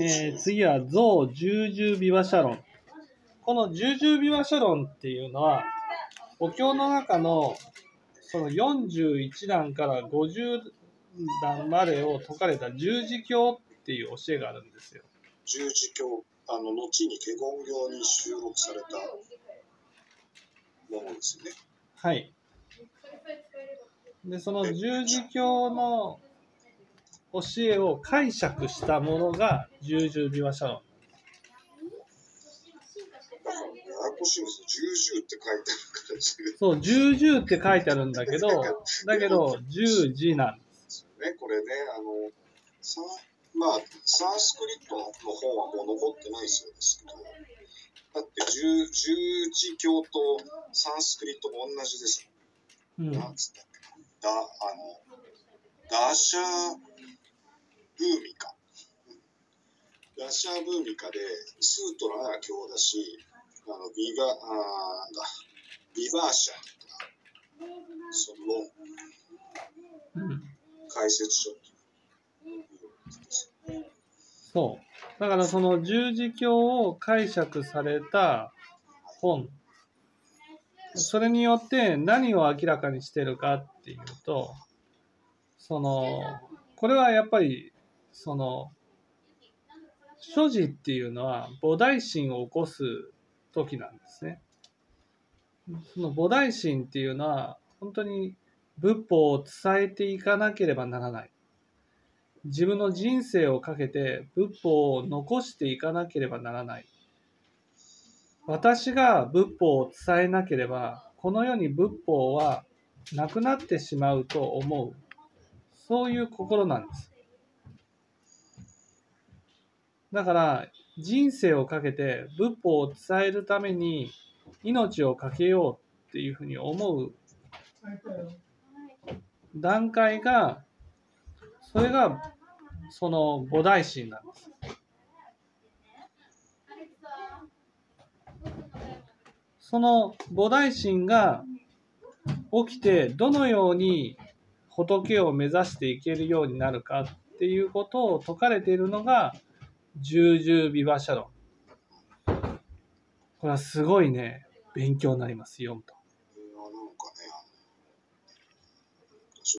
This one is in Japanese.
えー、次は象十十ビワシャロン。この十十ビワシャロンっていうのは、お経の中のその41段から50段までを説かれた十字経っていう教えがあるんですよ。十字経、あの、後に華厳経に収録されたものですね。はい。で、その十字経の教えを解釈したものが十十ビワシャロン。そう、十十って書いてあるんだけど、だけど、十字なんです。ね、これね、あの、さまあ、サンスクリットの本はもう残ってないそうですけど、だって十十字教とサンスクリットも同じですもん。うん、なんつったっけだ、あの、ダーシャー、ブーミカ。ラッシャーブーミカで、スートラが今日だし、あの、ビガ、あだビバーシャとか、その、うん、解説書そう。だからその十字経を解釈された本。それによって何を明らかにしてるかっていうと、その、これはやっぱりその所持っていうのは菩提心を起こす時なんですね。その菩提心っていうのは本当に仏法を伝えていかなければならない。自分の人生をかけて仏法を残していかなければならない。私が仏法を伝えなければこの世に仏法はなくなってしまうと思う。そういう心なんです。だから人生をかけて仏法を伝えるために命を懸けようっていうふうに思う段階がそれがその菩提心なんです。その菩提心が起きてどのように仏を目指していけるようになるかっていうことを説かれているのが重々ビバシャロン。これはすごいね、勉強になります、読むと。